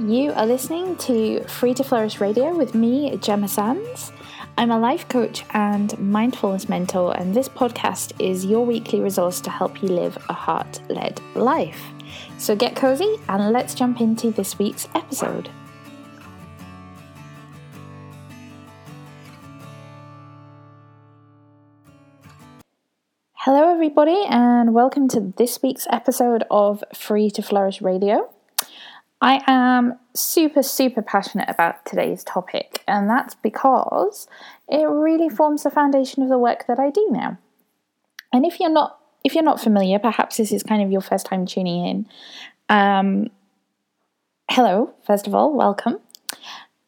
You are listening to Free to Flourish Radio with me, Gemma Sands. I'm a life coach and mindfulness mentor, and this podcast is your weekly resource to help you live a heart led life. So get cozy and let's jump into this week's episode. Hello, everybody, and welcome to this week's episode of Free to Flourish Radio. I am super, super passionate about today's topic, and that's because it really forms the foundation of the work that I do now. And if you're not if you're not familiar, perhaps this is kind of your first time tuning in. Um, hello, first of all, welcome.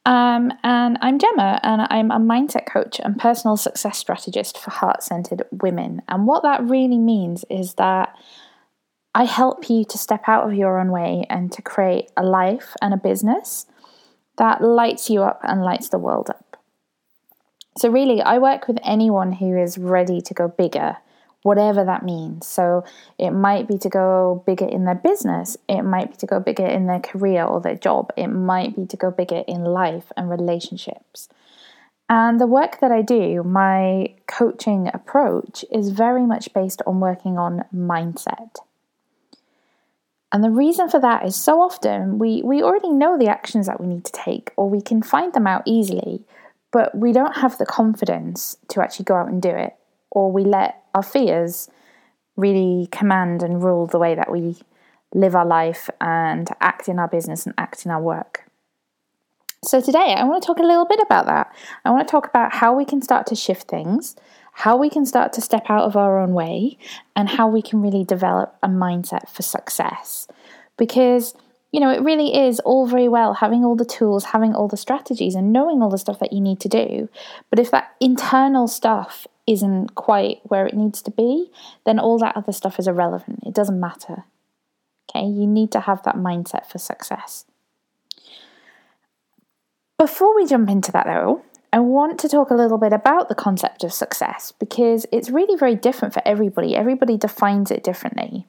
Um, and I'm Gemma, and I'm a mindset coach and personal success strategist for heart centered women. And what that really means is that I help you to step out of your own way and to create a life and a business that lights you up and lights the world up. So, really, I work with anyone who is ready to go bigger whatever that means. So it might be to go bigger in their business, it might be to go bigger in their career or their job, it might be to go bigger in life and relationships. And the work that I do, my coaching approach, is very much based on working on mindset. And the reason for that is so often we, we already know the actions that we need to take, or we can find them out easily, but we don't have the confidence to actually go out and do it or we let our fears really command and rule the way that we live our life and act in our business and act in our work. So, today I want to talk a little bit about that. I want to talk about how we can start to shift things, how we can start to step out of our own way, and how we can really develop a mindset for success. Because you know, it really is all very well having all the tools, having all the strategies, and knowing all the stuff that you need to do. But if that internal stuff isn't quite where it needs to be, then all that other stuff is irrelevant. It doesn't matter. Okay, you need to have that mindset for success. Before we jump into that, though, I want to talk a little bit about the concept of success because it's really very different for everybody. Everybody defines it differently.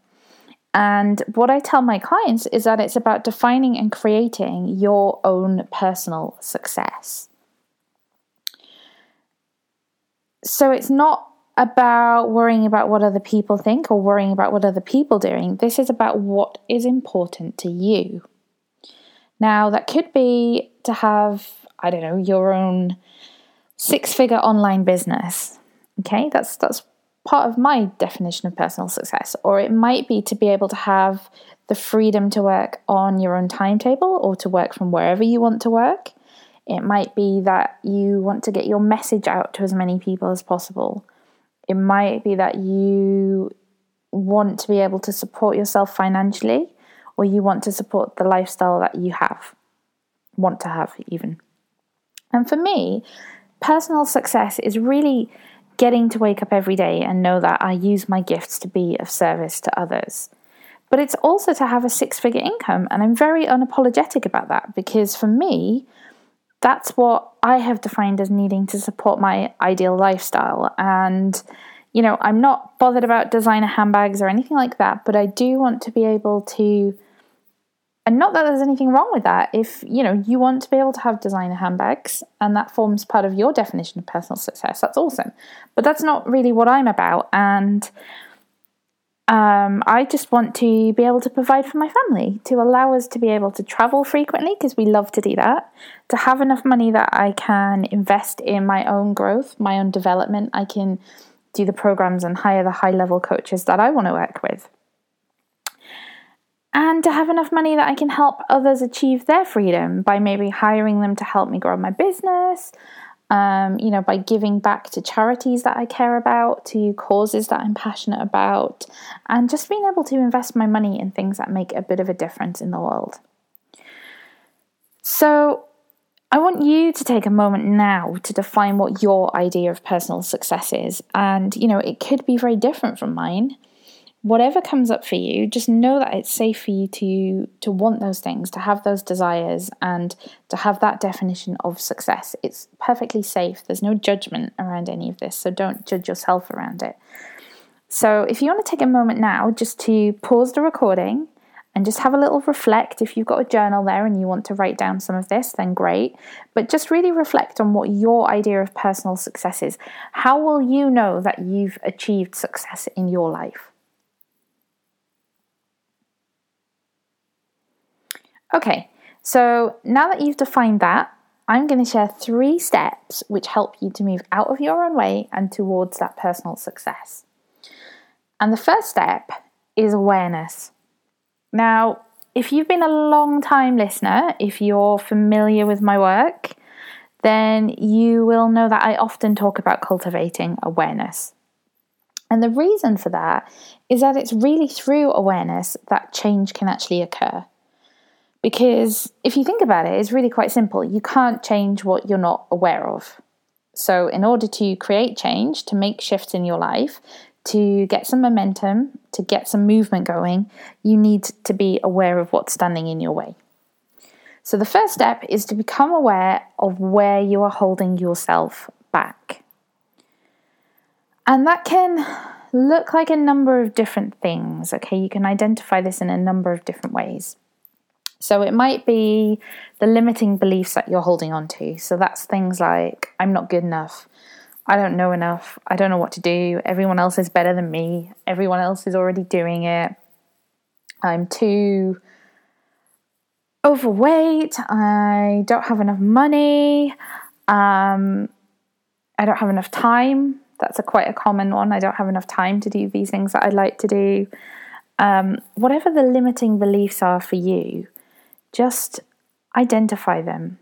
And what I tell my clients is that it's about defining and creating your own personal success. So it's not about worrying about what other people think or worrying about what other people doing. This is about what is important to you. Now, that could be to have, I don't know, your own six-figure online business. Okay? That's that's part of my definition of personal success. Or it might be to be able to have the freedom to work on your own timetable or to work from wherever you want to work. It might be that you want to get your message out to as many people as possible. It might be that you want to be able to support yourself financially, or you want to support the lifestyle that you have, want to have even. And for me, personal success is really getting to wake up every day and know that I use my gifts to be of service to others. But it's also to have a six figure income, and I'm very unapologetic about that because for me, that's what I have defined as needing to support my ideal lifestyle. And, you know, I'm not bothered about designer handbags or anything like that, but I do want to be able to. And not that there's anything wrong with that. If you know you want to be able to have designer handbags and that forms part of your definition of personal success, that's awesome. But that's not really what I'm about. And um, I just want to be able to provide for my family, to allow us to be able to travel frequently because we love to do that, to have enough money that I can invest in my own growth, my own development. I can do the programs and hire the high level coaches that I want to work with. And to have enough money that I can help others achieve their freedom by maybe hiring them to help me grow my business, um, you know, by giving back to charities that I care about, to causes that I'm passionate about, and just being able to invest my money in things that make a bit of a difference in the world. So, I want you to take a moment now to define what your idea of personal success is. And, you know, it could be very different from mine whatever comes up for you, just know that it's safe for you to to want those things, to have those desires and to have that definition of success. It's perfectly safe. There's no judgment around any of this, so don't judge yourself around it. So, if you want to take a moment now just to pause the recording and just have a little reflect. If you've got a journal there and you want to write down some of this, then great. But just really reflect on what your idea of personal success is. How will you know that you've achieved success in your life? Okay, so now that you've defined that, I'm going to share three steps which help you to move out of your own way and towards that personal success. And the first step is awareness. Now, if you've been a long time listener, if you're familiar with my work, then you will know that I often talk about cultivating awareness. And the reason for that is that it's really through awareness that change can actually occur. Because if you think about it, it's really quite simple. You can't change what you're not aware of. So, in order to create change, to make shifts in your life, to get some momentum, to get some movement going, you need to be aware of what's standing in your way. So, the first step is to become aware of where you are holding yourself back. And that can look like a number of different things. Okay, you can identify this in a number of different ways. So, it might be the limiting beliefs that you're holding on to. So, that's things like, I'm not good enough. I don't know enough. I don't know what to do. Everyone else is better than me. Everyone else is already doing it. I'm too overweight. I don't have enough money. Um, I don't have enough time. That's a quite a common one. I don't have enough time to do these things that I'd like to do. Um, whatever the limiting beliefs are for you, just identify them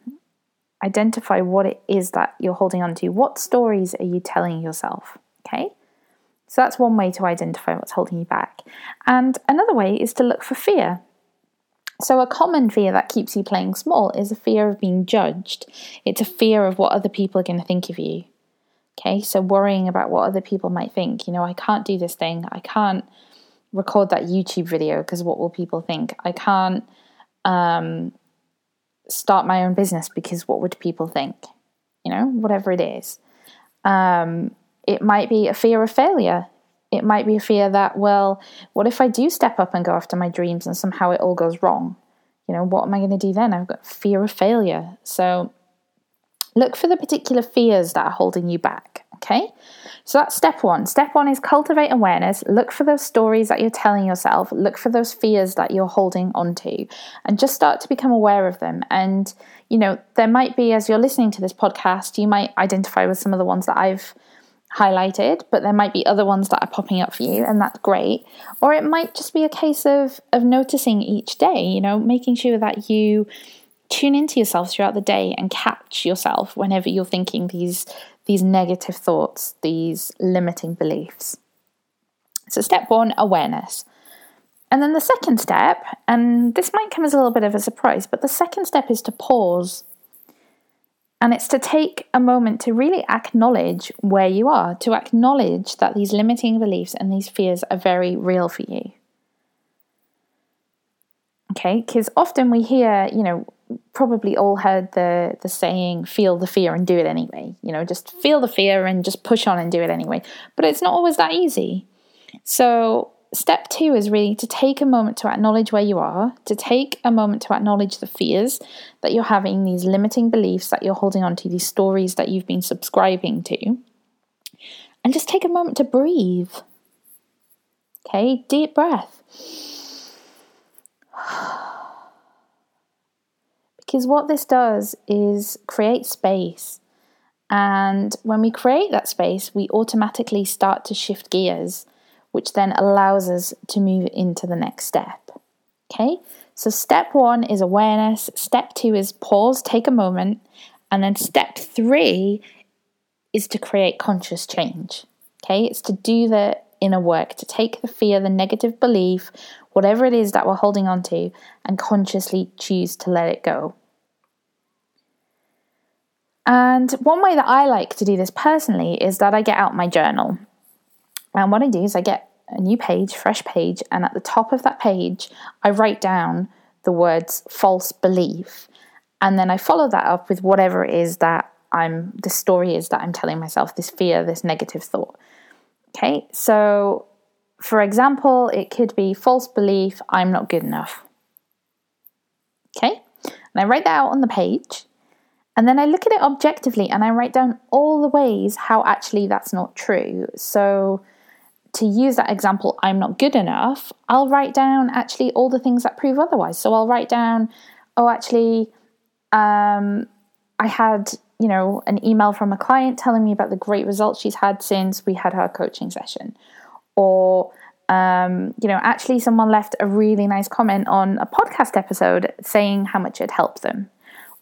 identify what it is that you're holding on to. What stories are you telling yourself? Okay. So that's one way to identify what's holding you back. And another way is to look for fear. So, a common fear that keeps you playing small is a fear of being judged. It's a fear of what other people are going to think of you. Okay, so worrying about what other people might think. You know, I can't do this thing. I can't record that YouTube video because what will people think? I can't um, start my own business because what would people think? You know, whatever it is. Um, it might be a fear of failure. It might be a fear that, well, what if I do step up and go after my dreams and somehow it all goes wrong? You know, what am I going to do then? I've got fear of failure. So look for the particular fears that are holding you back. Okay. So that's step one. Step one is cultivate awareness. Look for those stories that you're telling yourself. Look for those fears that you're holding onto and just start to become aware of them. And, you know, there might be, as you're listening to this podcast, you might identify with some of the ones that I've highlighted, but there might be other ones that are popping up for you, and that's great. Or it might just be a case of of noticing each day, you know, making sure that you tune into yourself throughout the day and catch yourself whenever you're thinking these these negative thoughts, these limiting beliefs. So, step one awareness. And then the second step, and this might come as a little bit of a surprise, but the second step is to pause. And it's to take a moment to really acknowledge where you are, to acknowledge that these limiting beliefs and these fears are very real for you. Okay, because often we hear, you know, probably all heard the the saying feel the fear and do it anyway. You know just feel the fear and just push on and do it anyway. But it's not always that easy. So step 2 is really to take a moment to acknowledge where you are to take a moment to acknowledge the fears that you're having these limiting beliefs that you're holding on to these stories that you've been subscribing to and just take a moment to breathe. Okay deep breath Because what this does is create space. And when we create that space, we automatically start to shift gears, which then allows us to move into the next step. Okay, so step one is awareness, step two is pause, take a moment, and then step three is to create conscious change. Okay, it's to do the inner work, to take the fear, the negative belief, whatever it is that we're holding on to, and consciously choose to let it go. And one way that I like to do this personally is that I get out my journal. And what I do is I get a new page, fresh page, and at the top of that page, I write down the words false belief. And then I follow that up with whatever it is that I'm, the story is that I'm telling myself, this fear, this negative thought. Okay, so for example, it could be false belief, I'm not good enough. Okay? And I write that out on the page. And then I look at it objectively and I write down all the ways how actually that's not true. So, to use that example, I'm not good enough, I'll write down actually all the things that prove otherwise. So, I'll write down, oh, actually, um, I had, you know, an email from a client telling me about the great results she's had since we had her coaching session. Or, um, you know, actually, someone left a really nice comment on a podcast episode saying how much it helped them.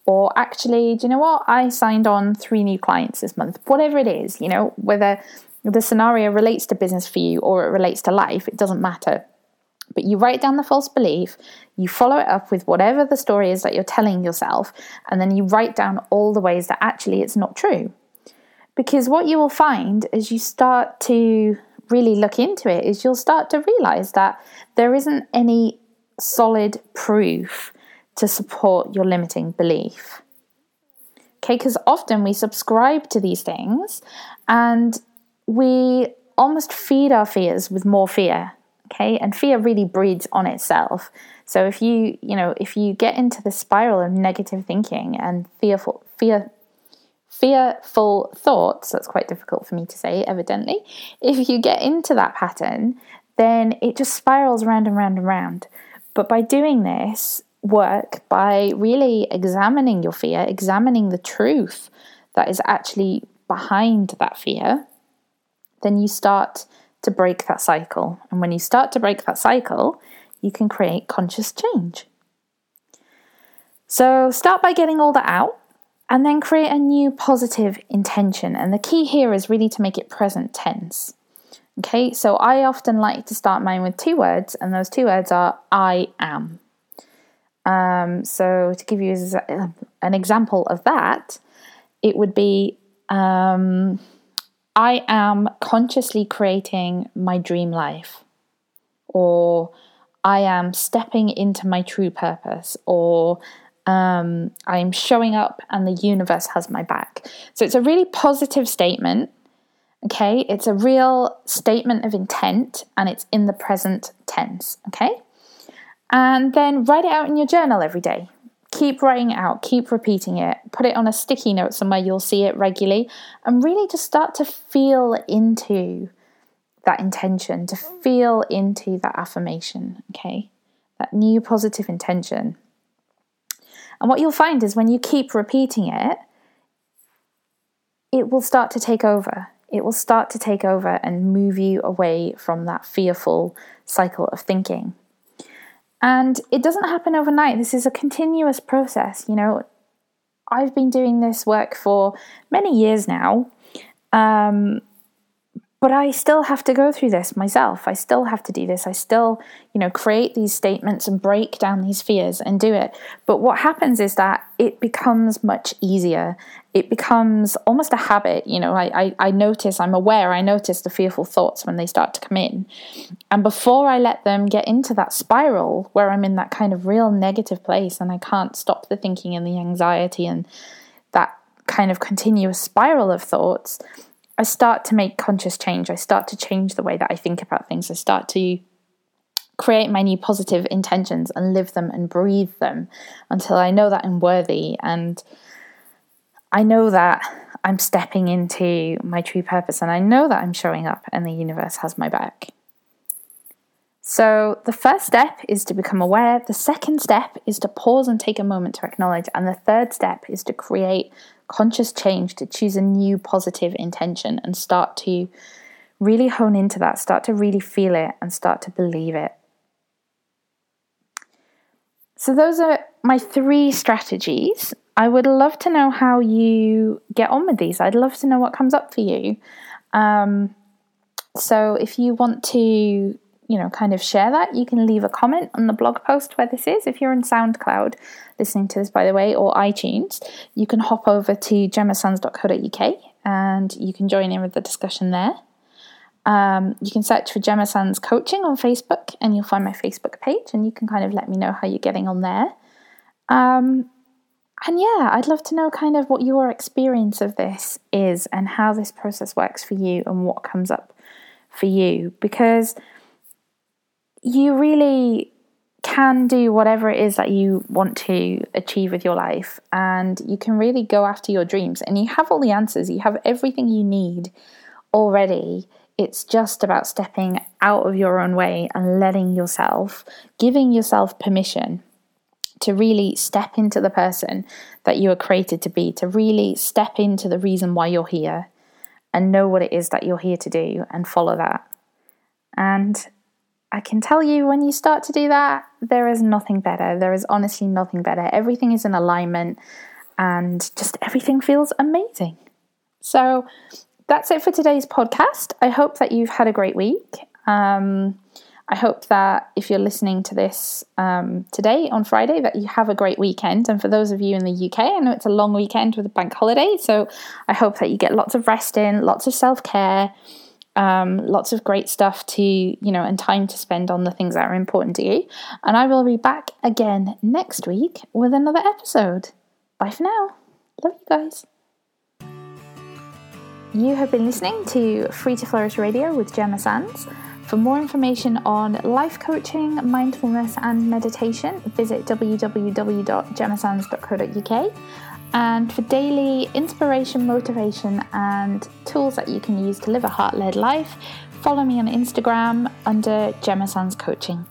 Or actually, do you know what? I signed on three new clients this month. Whatever it is, you know, whether the scenario relates to business for you or it relates to life, it doesn't matter. But you write down the false belief, you follow it up with whatever the story is that you're telling yourself, and then you write down all the ways that actually it's not true. Because what you will find as you start to really look into it is you'll start to realize that there isn't any solid proof to support your limiting belief. Okay, because often we subscribe to these things and we almost feed our fears with more fear okay? And fear really breeds on itself. So if you you know if you get into the spiral of negative thinking and fearful fear fearful thoughts that's quite difficult for me to say evidently if you get into that pattern then it just spirals round and round and round. But by doing this work by really examining your fear examining the truth that is actually behind that fear then you start to break that cycle. And when you start to break that cycle, you can create conscious change. So start by getting all that out and then create a new positive intention. And the key here is really to make it present tense. Okay, so I often like to start mine with two words, and those two words are I am. Um, so, to give you an example of that, it would be um, I am consciously creating my dream life, or I am stepping into my true purpose, or um, I'm showing up and the universe has my back. So it's a really positive statement. Okay, it's a real statement of intent and it's in the present tense. Okay, and then write it out in your journal every day keep writing it out, keep repeating it, put it on a sticky note somewhere you'll see it regularly, and really just start to feel into that intention, to feel into that affirmation, okay? That new positive intention. And what you'll find is when you keep repeating it, it will start to take over. It will start to take over and move you away from that fearful cycle of thinking. And it doesn't happen overnight. This is a continuous process. You know, I've been doing this work for many years now. Um, but I still have to go through this myself. I still have to do this. I still, you know, create these statements and break down these fears and do it. But what happens is that it becomes much easier. It becomes almost a habit. You know, I, I, I notice, I'm aware, I notice the fearful thoughts when they start to come in. And before I let them get into that spiral where I'm in that kind of real negative place and I can't stop the thinking and the anxiety and that kind of continuous spiral of thoughts I start to make conscious change. I start to change the way that I think about things. I start to create my new positive intentions and live them and breathe them until I know that I'm worthy and I know that I'm stepping into my true purpose and I know that I'm showing up and the universe has my back. So, the first step is to become aware. The second step is to pause and take a moment to acknowledge. And the third step is to create conscious change, to choose a new positive intention and start to really hone into that, start to really feel it, and start to believe it. So, those are my three strategies. I would love to know how you get on with these. I'd love to know what comes up for you. Um, so, if you want to you know, kind of share that, you can leave a comment on the blog post where this is. If you're in SoundCloud listening to this, by the way, or iTunes, you can hop over to gemmasands.co.uk and you can join in with the discussion there. Um, you can search for Gemma Sands Coaching on Facebook and you'll find my Facebook page and you can kind of let me know how you're getting on there. Um, and yeah, I'd love to know kind of what your experience of this is and how this process works for you and what comes up for you because you really can do whatever it is that you want to achieve with your life and you can really go after your dreams and you have all the answers. You have everything you need already. It's just about stepping out of your own way and letting yourself giving yourself permission to really step into the person that you are created to be to really step into the reason why you're here and know what it is that you're here to do and follow that. And I can tell you when you start to do that, there is nothing better. There is honestly nothing better. Everything is in alignment and just everything feels amazing. So that's it for today's podcast. I hope that you've had a great week. Um, I hope that if you're listening to this um, today on Friday, that you have a great weekend. And for those of you in the UK, I know it's a long weekend with a bank holiday, so I hope that you get lots of rest in, lots of self care, um, lots of great stuff to, you know, and time to spend on the things that are important to you. And I will be back again next week with another episode. Bye for now. Love you guys. You have been listening to Free to Flourish Radio with Gemma Sands. For more information on life coaching, mindfulness, and meditation, visit www.gemmasands.co.uk. And for daily inspiration, motivation, and tools that you can use to live a heart led life, follow me on Instagram under Gemma Sands Coaching.